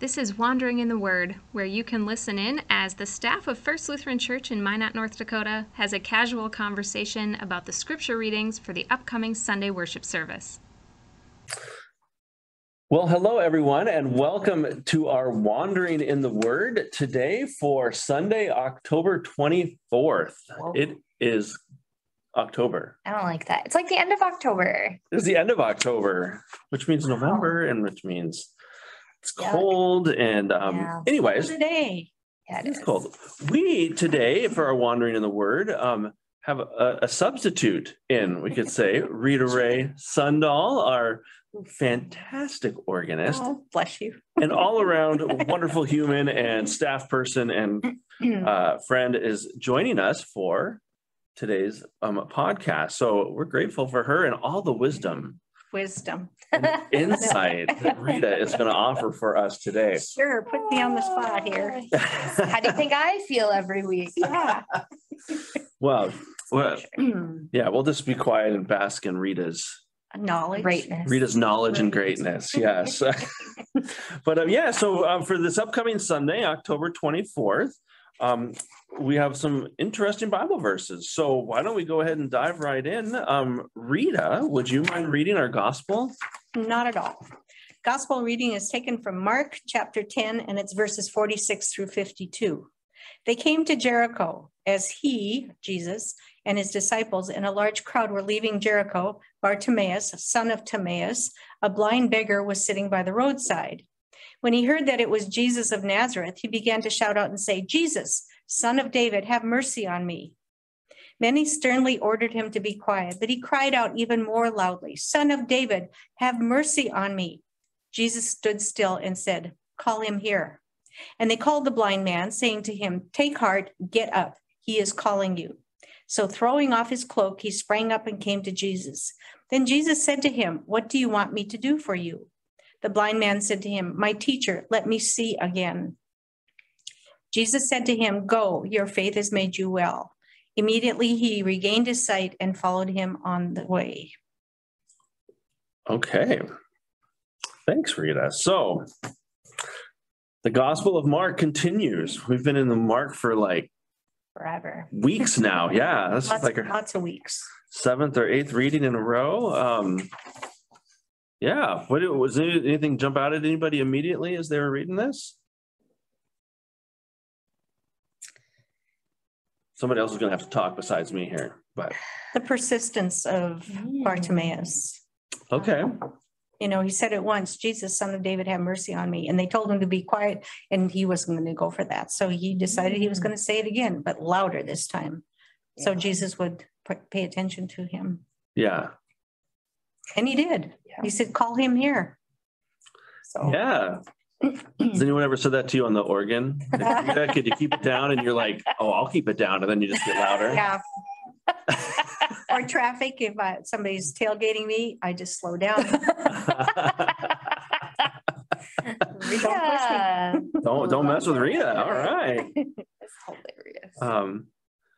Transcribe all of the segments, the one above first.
This is Wandering in the Word, where you can listen in as the staff of First Lutheran Church in Minot, North Dakota has a casual conversation about the scripture readings for the upcoming Sunday worship service. Well, hello, everyone, and welcome to our Wandering in the Word today for Sunday, October 24th. It is October. I don't like that. It's like the end of October. It's the end of October, which means November and which means it's cold. And um, Yeah. anyways, Today, Yeah, it it's is. cold. We today, for our Wandering in the Word, um, have a, a substitute in, we could say, Rita Ray Sundahl, our fantastic organist. oh, bless you. and all around wonderful human and staff person and uh, friend is joining us for today's um, podcast. So we're grateful for her and all the wisdom Wisdom. and insight that Rita is going to offer for us today. Sure, put me on the spot here. How do you think I feel every week? Yeah. well, well, yeah, we'll just be quiet and bask in Rita's Knowledge. Greatness. Rita's knowledge and greatness. Yes. but um, yeah, so um, for this upcoming Sunday, October 24th, um, we have some interesting Bible verses. So why don't we go ahead and dive right in? Um, Rita, would you mind reading our gospel? Not at all. Gospel reading is taken from Mark chapter 10, and it's verses 46 through 52. They came to Jericho as he, Jesus, and his disciples and a large crowd were leaving Jericho. Bartimaeus, son of Timaeus, a blind beggar, was sitting by the roadside. When he heard that it was Jesus of Nazareth, he began to shout out and say, Jesus, son of David, have mercy on me. Many sternly ordered him to be quiet, but he cried out even more loudly, Son of David, have mercy on me. Jesus stood still and said, Call him here. And they called the blind man, saying to him, Take heart, get up, he is calling you. So throwing off his cloak, he sprang up and came to Jesus. Then Jesus said to him, What do you want me to do for you? The blind man said to him, My teacher, let me see again. Jesus said to him, Go, your faith has made you well. Immediately he regained his sight and followed him on the way. Okay. Thanks, Rita. So the Gospel of Mark continues. We've been in the Mark for like Forever. weeks now. Yeah, that's Lots, like lots of weeks. seventh or eighth reading in a row. Um, yeah, what was there anything jump out at anybody immediately as they were reading this? Somebody else is gonna have to talk besides me here, but The persistence of Mm. Bartimaeus. okay, You know, he said it once, Jesus, son of David, have mercy on me. And they told him to be quiet and he wasn't going to go for that. So he decided he was going to say it again, but louder this time. So Jesus would pay attention to him. yeah, And he did. Yeah. He said, call him here. So yeah. Has anyone ever said that to you on the organ? Like, Rita, Could you keep it down? And you're like, oh, I'll keep it down. And then you just get louder. Yeah. Or traffic, if uh, somebody's tailgating me, I just slow down. Yeah. Don't, don't mess with Rita. All right. It's hilarious. Um,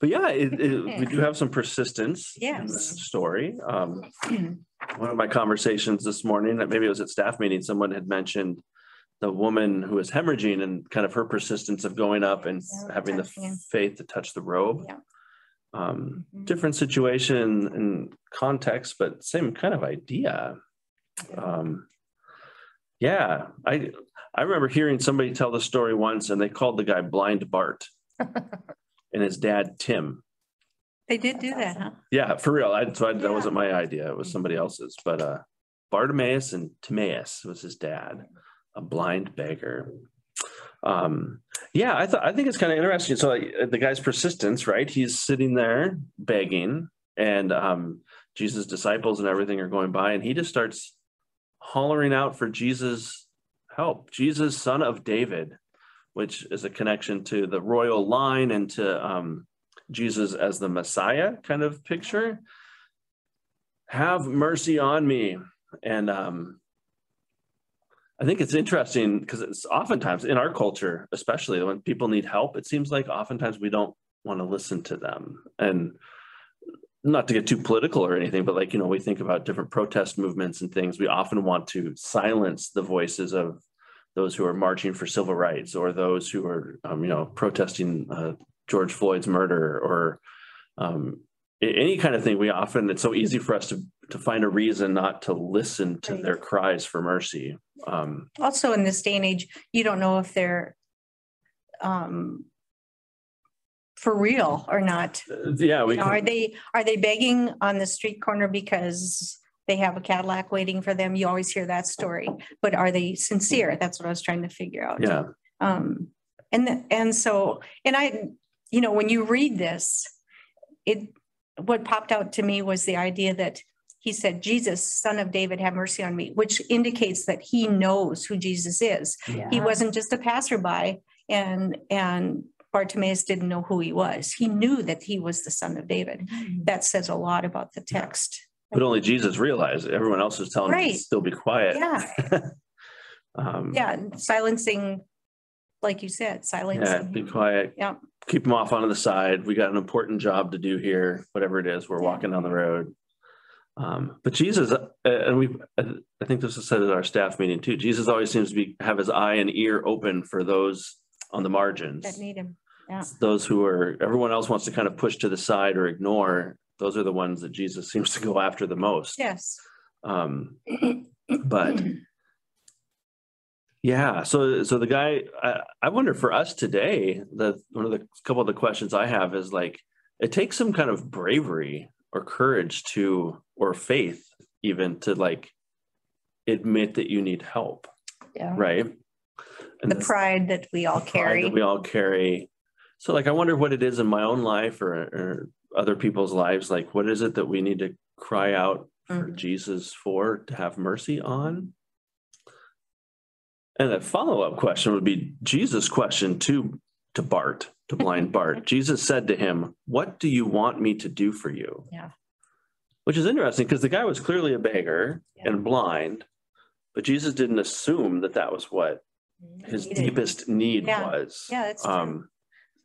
but yeah, it, it, we do have some persistence in Yes. this story. Um, one of my conversations this morning, that maybe it was at staff meeting, someone had mentioned the woman who was hemorrhaging and kind of her persistence of going up and Yeah, having the touching faith to touch the robe. Yeah. Um, Mhm. different situation and context, but same kind of idea. Um, yeah, I I remember hearing somebody tell the story once, and they called the guy Blind Bart, and his dad Tim. They did do that, huh? Yeah, for real. I, so I, that wasn't my idea; it was somebody else's. But uh, Bartimaeus and Timaeus was his dad, a blind beggar. Um, yeah, I thought I think it's kind of interesting. So like, the guy's persistence, right? He's sitting there begging, and um, Jesus' disciples and everything are going by, and he just starts hollering out for Jesus' help. Jesus, son of David, which is a connection to the royal line and to um, Jesus as the Messiah kind of picture. Have mercy on me. And um, I think it's interesting because it's oftentimes in our culture, especially when people need help, it seems like oftentimes we don't want to listen to them. And not to get too political or anything, but like, you know, we think about different protest movements and things. We often want to silence the voices of those who are marching for civil rights or those who are, um, you know, protesting uh, George Floyd's murder or um, any kind of thing. We often, it's so easy for us to, to find a reason not to listen to Right. their cries for mercy. Um, Also, in this day and age, you don't know if they're um for real or not. yeah, we You know, Are they, are they begging on the street corner because they have a Cadillac waiting for them? You always hear that story, but are they sincere? That's what I was trying to figure out. yeah, Um, and, th- and so, and I, you know, when you read this, it, what popped out to me was the idea that he said, Jesus, son of David, have mercy on me, which indicates that he knows who Jesus is. He wasn't just a passerby and, and Bartimaeus didn't know who he was. He knew that he was the son of David. That says a lot about the text. but only Jesus realized it. Everyone else was telling him to still be quiet. Yeah, Um, yeah, silencing, like you said, silencing. Yeah, be quiet. Yeah. Keep them off onto the side. We got an important job to do here, whatever it is, we're walking down the road. Um, but Jesus, uh, and we, I think this was said at our staff meeting too. Jesus always seems to be, have his eye and ear open for those on the margins. That need him. Those who are, everyone else wants to kind of push to the side or ignore. Those are the ones that Jesus seems to go after the most. Yes. Um, but yeah, so so the guy, I, I wonder for us today, the one of the couple of the questions I have is like, it takes some kind of bravery or courage to, or faith even to like admit that you need help, Yeah. right? And The pride that we all carry. we all carry. So like, I wonder what it is in my own life or, or other people's lives. Like, what is it that we need to cry out for Mhm. Jesus for to have mercy on? And a follow-up question would be Jesus' question to to Bart, to blind Bart. Jesus said to him, "What do you want me to do for you?" Yeah. Which is interesting because the guy was clearly a beggar Yeah. and blind, but Jesus didn't assume that that was what his Needed. deepest need Yeah. was. Yeah, that's true. Um,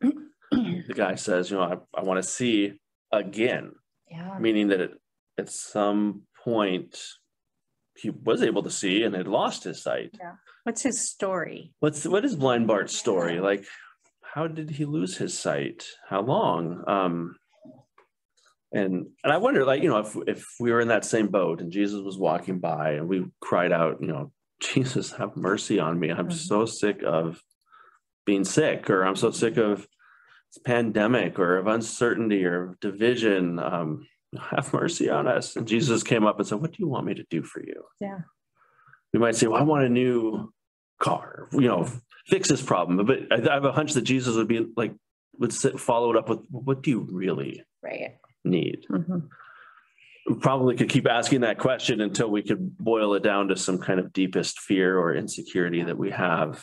the guy says, you know, I, I want to see again, Yeah. meaning that it, at some point he was able to see and had lost his sight. What's his story? What's what is blind Bart's story? Like, how did he lose his sight? How long? Um, and and I wonder, like, you know, if if we were in that same boat and Jesus was walking by and we cried out, you know, Jesus, have mercy on me. I'm Mhm. so sick of being sick, or I'm so sick of this pandemic or of uncertainty or division. Um, have mercy on us. And Jesus came up and said, What do you want me to do for you? Yeah. We might say, Well, I want a new car, you know, fix this problem. But I I have a hunch that Jesus would be like, would sit, follow it up with, What do you really Right. need? Mhm. We probably could keep asking that question until we could boil it down to some kind of deepest fear or insecurity that we have.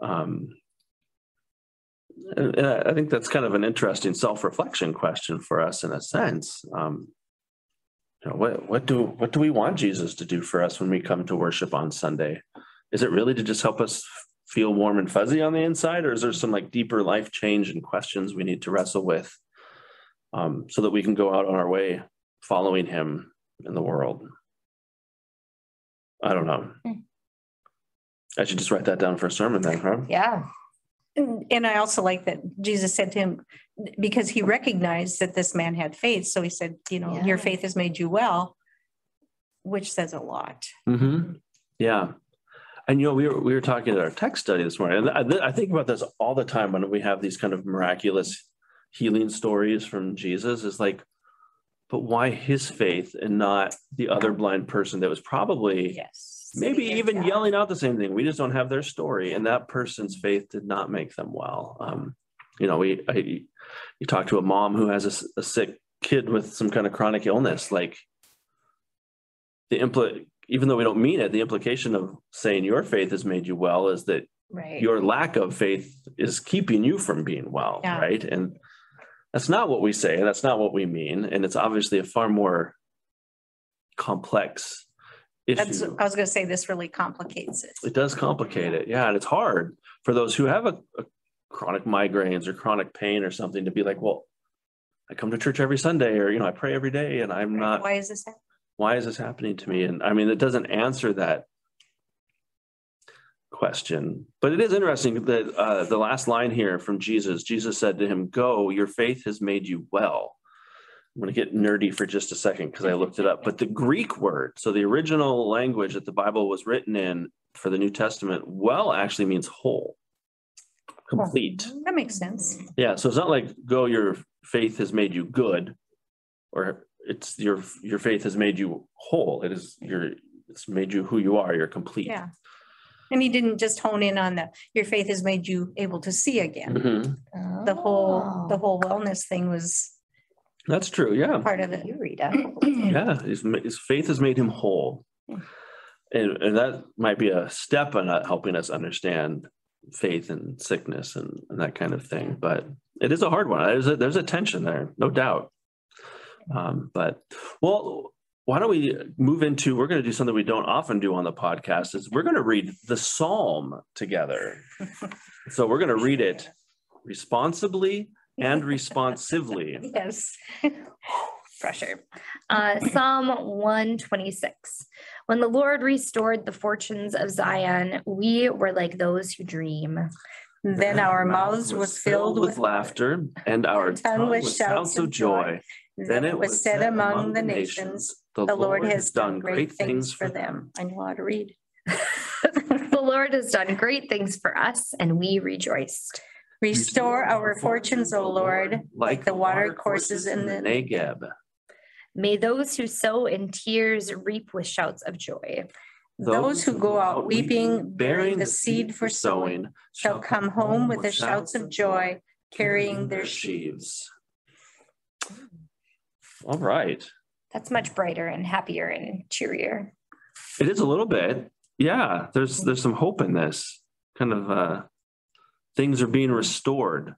Um, and I think that's kind of an interesting self-reflection question for us in a sense. Um, you know, what what do what do we want Jesus to do for us when we come to worship on Sunday? Is it really to just help us feel warm and fuzzy on the inside, or is there some like deeper life change and questions we need to wrestle with um, so that we can go out on our way following Him in the world? I don't know. Hmm. I should just write that down for a sermon then, huh? Yeah. And and I also like that Jesus said to him, because he recognized that this man had faith. So he said, you know, your faith has made you well, which says a lot. Mm-hmm. Yeah. And you know, we were we were talking at our text study this morning, and I, I think about this all the time when we have these kind of miraculous healing stories from Jesus. Is like, but why his faith and not the other blind person that was probably Yes. Maybe even Yeah. yelling out the same thing? We just don't have their story, and that person's faith did not make them well. Um, you know, we I, you talk to a mom who has a sick kid with some kind of chronic illness, like the impl even though we don't mean it, the implication of saying your faith has made you well is that Right. your lack of faith is keeping you from being well, Yeah. right? And that's not what we say, and that's not what we mean, and it's obviously a far more complex That's, issue. I was gonna say, this really complicates it. It does complicate it, yeah, and it's hard for those who have a, a chronic migraines or chronic pain or something to be like, well, I come to church every Sunday, or you know, I pray every day, and I'm not Why is this? happening? why is this happening to me? And I mean, it doesn't answer that question. But it is interesting that uh, the last line here from Jesus, Jesus said to him, Go, your faith has made you well. I'm going to get nerdy for just a second because I looked it up. But the Greek word, so the original language that the Bible was written in for the New Testament, well actually means whole, complete. That makes sense. Yeah, so it's not like go your faith has made you good or it's your your faith has made you whole. It is your it's made you who you are, you're complete. Yeah. And he didn't just hone in on the, your faith has made you able to see again. Mhm. The whole, Oh. the whole wellness thing was That's true. Yeah. part of it. You, Rita. Yeah. His, his faith has made him whole. Yeah. And, and that might be a step in helping us understand faith and sickness and, and that kind of thing. But it is a hard one. There's a, there's a tension there, no doubt. Um, but well, why don't we move into we're going to do something we don't often do on the podcast is we're going to read the psalm together so we're going to read it responsibly and responsively Yes. Pressure. Uh, Psalm 126. When the Lord restored the fortunes of Zion, we were like those who dream. Then our mouths was filled with laughter and our tongue with shouts of joy Then it was said among the nations, the Lord has done great things for them. I know how to read. the Lord has done great things for us, and we rejoiced. Restore our fortunes, O Lord, like the water courses in the Negeb. May those who sow in tears reap with shouts of joy. Those who go out weeping, bearing the seed for sowing, shall come home with the shouts of joy, carrying their sheaves. All right. That's much brighter and happier and cheerier. It is a little bit. Yeah, there's there's some hope in this. Kind of uh things are being restored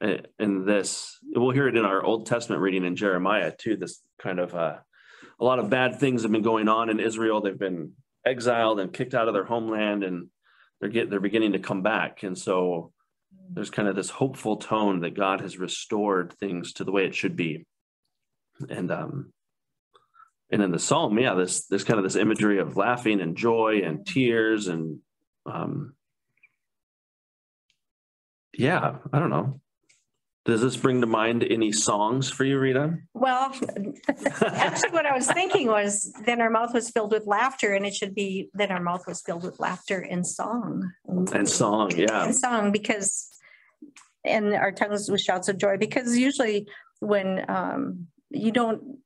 in this. We'll hear it in our Old Testament reading in Jeremiah too. This kind of uh a lot of bad things have been going on in Israel. They've been exiled and kicked out of their homeland and they're get they're beginning to come back. And so there's kind of this hopeful tone that God has restored things to the way it should be. And um and in the psalm, yeah, this this kind of this imagery of laughing and joy and tears and um yeah, I don't know. Does this bring to mind any songs for you, Rita? Well, actually, what I was thinking was then our mouth was filled with laughter and it should be then our mouth was filled with laughter and song. And song, yeah. And song because, and our tongues with shouts of joy, because usually when um, you don't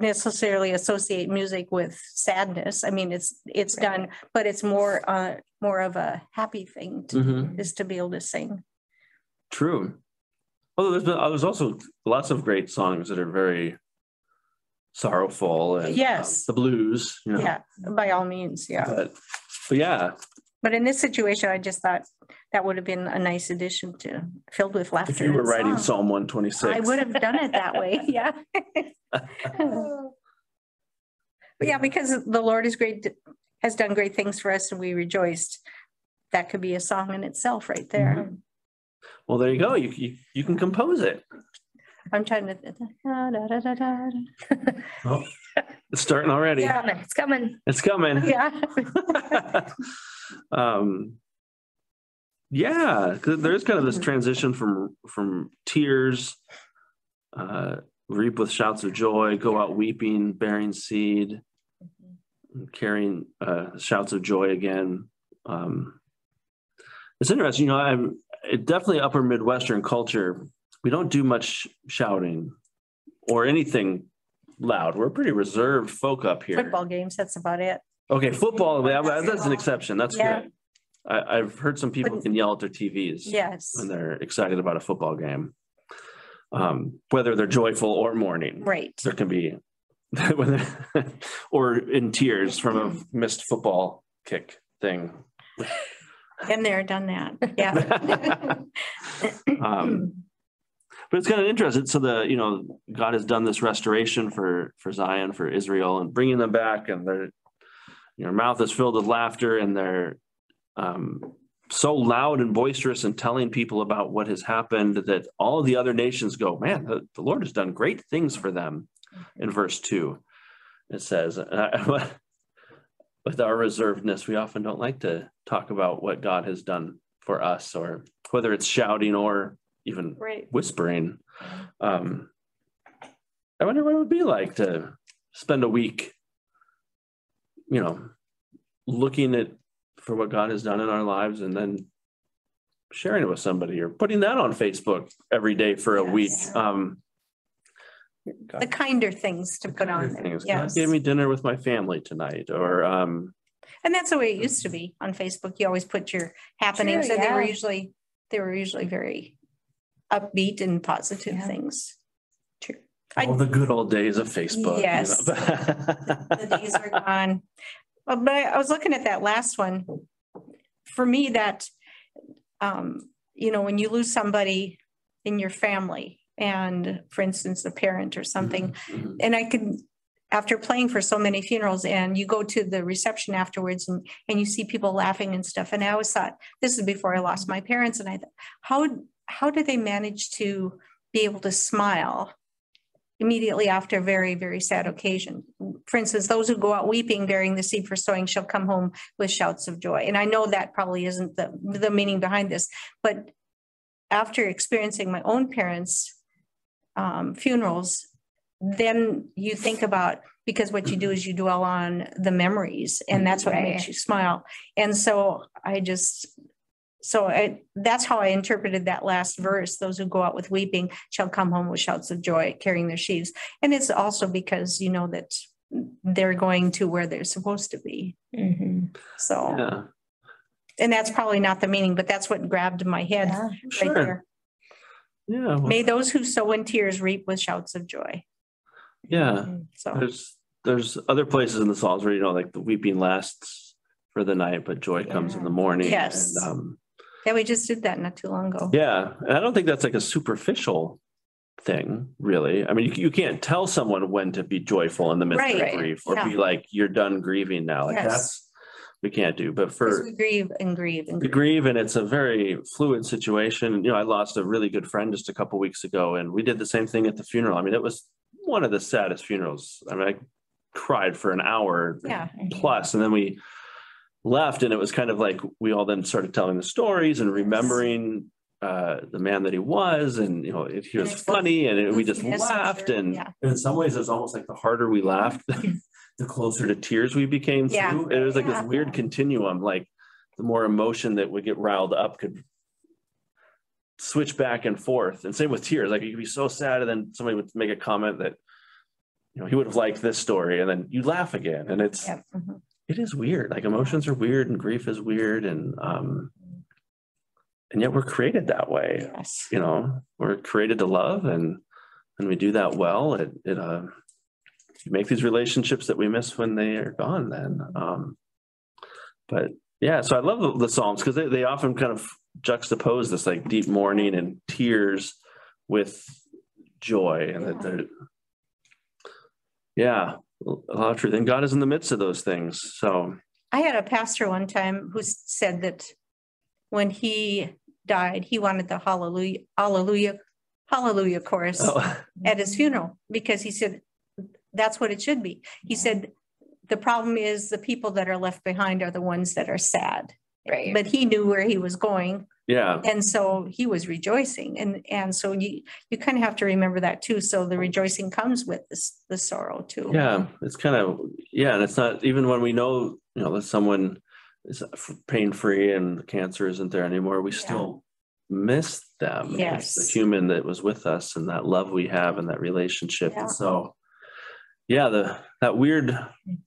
necessarily associate music with sadness. I mean, it's, it's done, but it's more, uh, more of a happy thing to, Mhm. is to be able to sing. True. Although there's been, uh, there's also lots of great songs that are very sorrowful and uh, Yes. the blues, you know. Yeah, by all means, yeah. But, but yeah, But in this situation, I just thought that would have been a nice addition to filled with laughter. if you were writing song. Psalm one twenty six, I would have done it that way, yeah. But yeah, because the Lord is great, has done great things for us and we rejoiced. That could be a song in itself right there. Mm-hmm. Well, there you go. You you, you can compose it. I'm trying to. da, da, da, da, da. Oh, it's starting already. Yeah. Coming, It's coming. It's coming. Yeah, um, yeah, 'cause there is kind of this transition from from tears, uh, reap with shouts of joy, go out weeping, bearing seed, carrying uh, shouts of joy again. Um, it's interesting, you know. I'm it definitely upper Midwestern culture. We don't do much shouting or anything loud. We're pretty reserved folk up here. football games, that's about it. Okay, football, that's an exception. That's Yeah. good. I, I've heard some people can yell at their TVs Yes, when they're excited about a football game. Um, whether they're joyful or mourning, right. there can be, or in tears from a missed football kick thing. Been there, done that, yeah. Um, But it's kind of interesting. So the, you know, God has done this restoration for, for Zion, for Israel and bringing them back and their, your mouth is filled with laughter and they're um, so loud and boisterous and telling people about what has happened that all of the other nations go, man, the, the Lord has done great things for them in verse two. It says, I, with our reservedness, we often don't like to talk about what God has done for us, or whether it's shouting or even Right. whispering. Um, I wonder what it would be like to spend a week, you know, looking at for what God has done in our lives and then sharing it with somebody or putting that on Facebook every day for a week. Yes. Um, The kinder things to put on there. things. God Yes. gave me dinner with my family tonight, or um, And that's the way it used to be on Facebook. You always put your happenings True, and they were usually, they were usually very upbeat and positive Yeah. things. True. I- all the good old days of Facebook. you Yes. know. the days are gone. Uh, But I I was looking at that last one. For me, that, um, you know, when you lose somebody in your family and for instance, a parent or something, Mhm. and I could, after playing for so many funerals and you go to the reception afterwards and, and you see people laughing and stuff. And I always thought, this is before I lost my parents and I thought, how, how did they manage to be able to smile immediately after a very, very sad occasion? For instance, those who go out weeping bearing the seed for sowing shall come home with shouts of joy. And I know that probably isn't the, the meaning behind this, but after experiencing my own parents' um, funerals, then you think about, because what you do is you dwell on the memories and that's what makes you smile. And so I just, so I, that's how I interpreted that last verse. Those who go out with weeping shall come home with shouts of joy, carrying their sheaves. And it's also because you know that they're going to where they're supposed to be. Mhm. So, Yeah, and that's probably not the meaning, but that's what grabbed my head Yeah. right sure. there. Yeah, well, May those who sow in tears reap with shouts of joy. yeah. So, There's there's other places in the Psalms where you know, like the weeping lasts for the night, but joy comes in the morning. Yes. And, um, yeah, we just did that not too long ago. yeah, and I don't think that's like a superficial thing, really. I mean, you, you can't tell someone when to be joyful in the midst Right. of grief or Yeah. be like, you're done grieving now. Like Yes. that's we can't do. But Because for we grieve and grieve and we grieve. grieve and it's a very fluid situation. You know, I lost a really good friend just a couple weeks ago and we did the same thing at the funeral. I mean, it was one of the saddest funerals. I mean, I cried for an hour Yeah, plus and then we left and it was kind of like we all then started telling the stories and remembering uh the man that he was and you know if he was it's both- funny and it- we just laughed sure. and Yeah. in some ways it's almost like the harder we laughed the closer to tears we became Yeah. too it was like this weird continuum like the more emotion that would get riled up could switch back and forth and same with tears like you could be so sad and then somebody would make a comment that you know he would have liked this story and then you laugh again and it's Yeah. mhm. it is weird like emotions are weird and grief is weird and um and yet we're created that way Yes. you know we're created to love and when we do that well it it uh you make these relationships that we miss when they are gone then um but yeah so i love the, the psalms because they, they often kind of juxtapose this like deep mourning and tears with joy and that Yeah. they're yeah a lot of truth and god is in the midst of those things so I had a pastor one time who said that when he died, he wanted the hallelujah, hallelujah, hallelujah chorus oh, at his funeral because he said that's what it should be. He said the problem is the people that are left behind are the ones that are sad. Right. But he knew where he was going yeah and so he was rejoicing and and so you you kind of have to remember that too. So the rejoicing comes with this the sorrow too. Yeah, it's kind of, yeah, and it's not, even when we know, you know, that someone is pain free and the cancer isn't there anymore, we still miss them. It's Yes. The human that was with us and that love we have and that relationship. Yeah. And so, yeah, the, that weird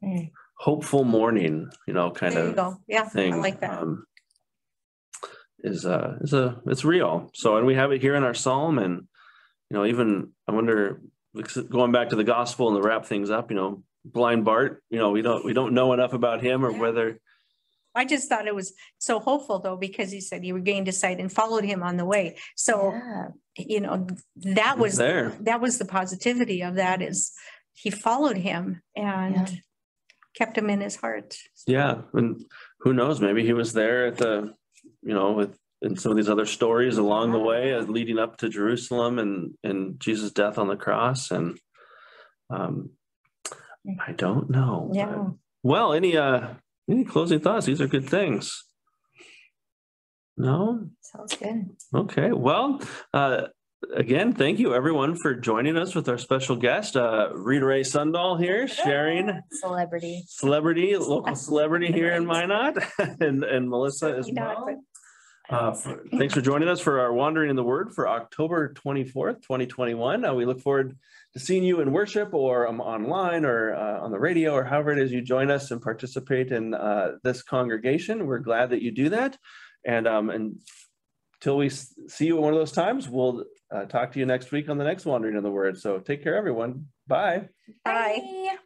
Mhm. hopeful morning, you know, kind There of go. Yeah, I thing. like that. um, Is uh is a it's real. So and we have it here in our psalm and you know even I wonder going back to the gospel and to wrap things up, you know, blind Bart, you know, we don't we don't know enough about him or Yeah. whether I just thought it was so hopeful though, because he said he regained his sight and followed him on the way. So, Yeah. you know, that was was, there. that was the positivity of that is he followed him Yeah. and kept him in his heart. Yeah, and who knows, maybe he was there at the, you know, with in some of these other stories along the way as leading up to Jerusalem and and Jesus' death on the cross and um I don't know. Yeah. Well, any uh Any closing thoughts? These are good things. No? Sounds good. Okay, well, uh, again, thank you everyone for joining us with our special guest, uh, Rita Ray Sundahl here, sharing Celebrity. celebrity, local celebrity here in Minot, and, and Melissa as well. Uh, for- thanks for joining us for our Wandering in the Word for October twenty-fourth, twenty twenty-one. Uh, we look forward seeing you in worship or um, online or uh, on the radio or however it is you join us and participate in uh, this congregation. We're glad that you do that. And um, until we see you at one of those times, we'll uh, talk to you next week on the next Wandering in the Word. So take care, everyone. Bye. Bye. Bye.